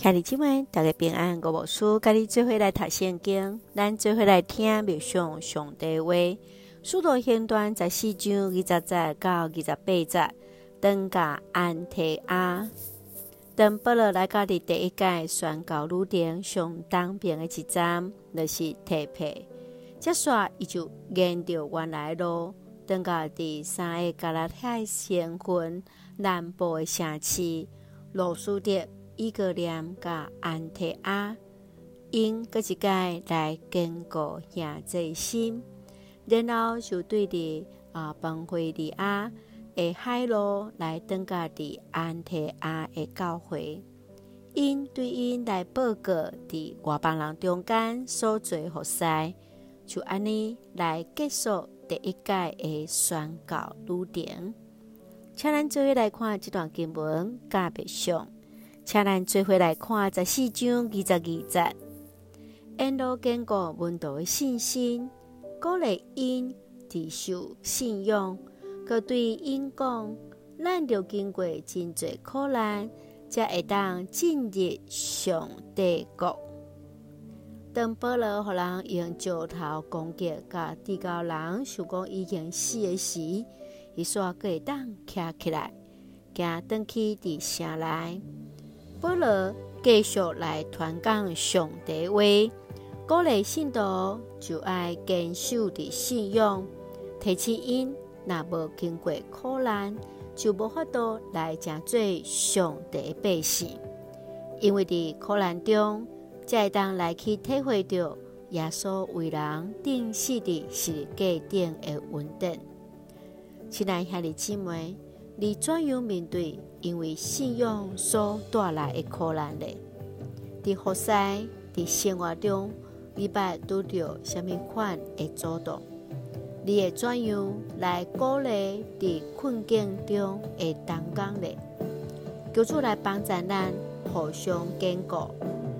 兄弟姐妹，大家平安。我无事，甲你做伙来读圣经，咱做伙来听默想上帝话。使徒行传十四章二十节到二十八节，登加安提阿。当保罗来到的第一届宣教旅程上当兵的一站，就是提庇。接续，伊就沿着原来路，登到第三个加拉太省份南部的城市罗苏德。以哥念甲安提阿，因搁一届来坚固兄弟心，然后就对伫啊崩会里亚的海路来登家伫安提阿的教会，因对因来报告伫外邦人中间所做服事，就安尼来结束第一届的宣教旅程。请咱做伙来看这段经文加别上。请咱做回来看十四章二十二节，沿路经过门徒的信心，鼓励因持守信仰，佮对因讲：咱着经过真侪苦难，才会当进入上帝国。当保罗互人用石头攻击，甲地高人想讲已经死的时，伊煞搁会当徛起来，行转去伫城内。保罗继续来传讲上帝话，鼓励信徒就爱坚守的信仰。提醒因若无经过苦难，就无法度来成做上帝百姓。因为伫苦难中，才会当来去体会到耶稣为人定死的十字架顶的稳定。亲爱兄弟姊妹。你怎样面对因为信仰所带来的苦难呢？在服事、在生活中，你捌拄到什么款的阻挡？你会怎样来鼓励在困境中的同工呢？求主来帮助咱，互相坚固，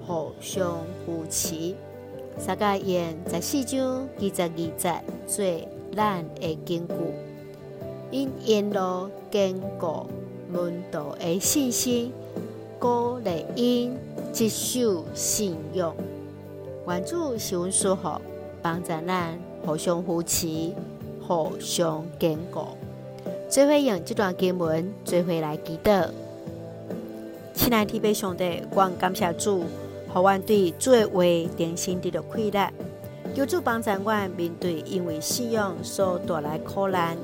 互相扶持。三甲愿十四章二十二节做咱的根据。因沿路坚固门徒的信心，鼓励因接受信仰。愿主赐阮祝福，帮助咱互相扶持，互相坚固。做伙用这段经文，做伙来祈祷。亲爱的弟兄姊妹，感谢主，互阮对主的话定心得到快乐。求主帮助阮面对因为信仰所带来苦难。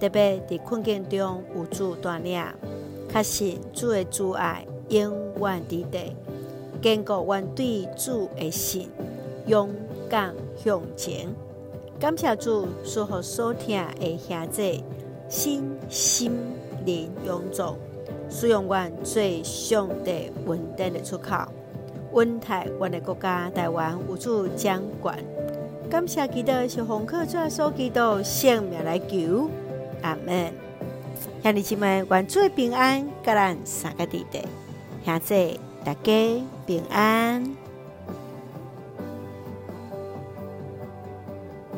特别在困境中有主带领，确信主的慈爱永远伫在，坚固阮对主的心，勇敢向前。感谢主，赐福所听的兄弟，心心灵勇壮，使用阮最上帝稳定的出口，稳台阮的国家台湾有主掌权。感谢基督是红客转所基督性命来求。阿门，兄弟姐妹，愿主平安，甲咱三个弟弟，兄弟大家平安。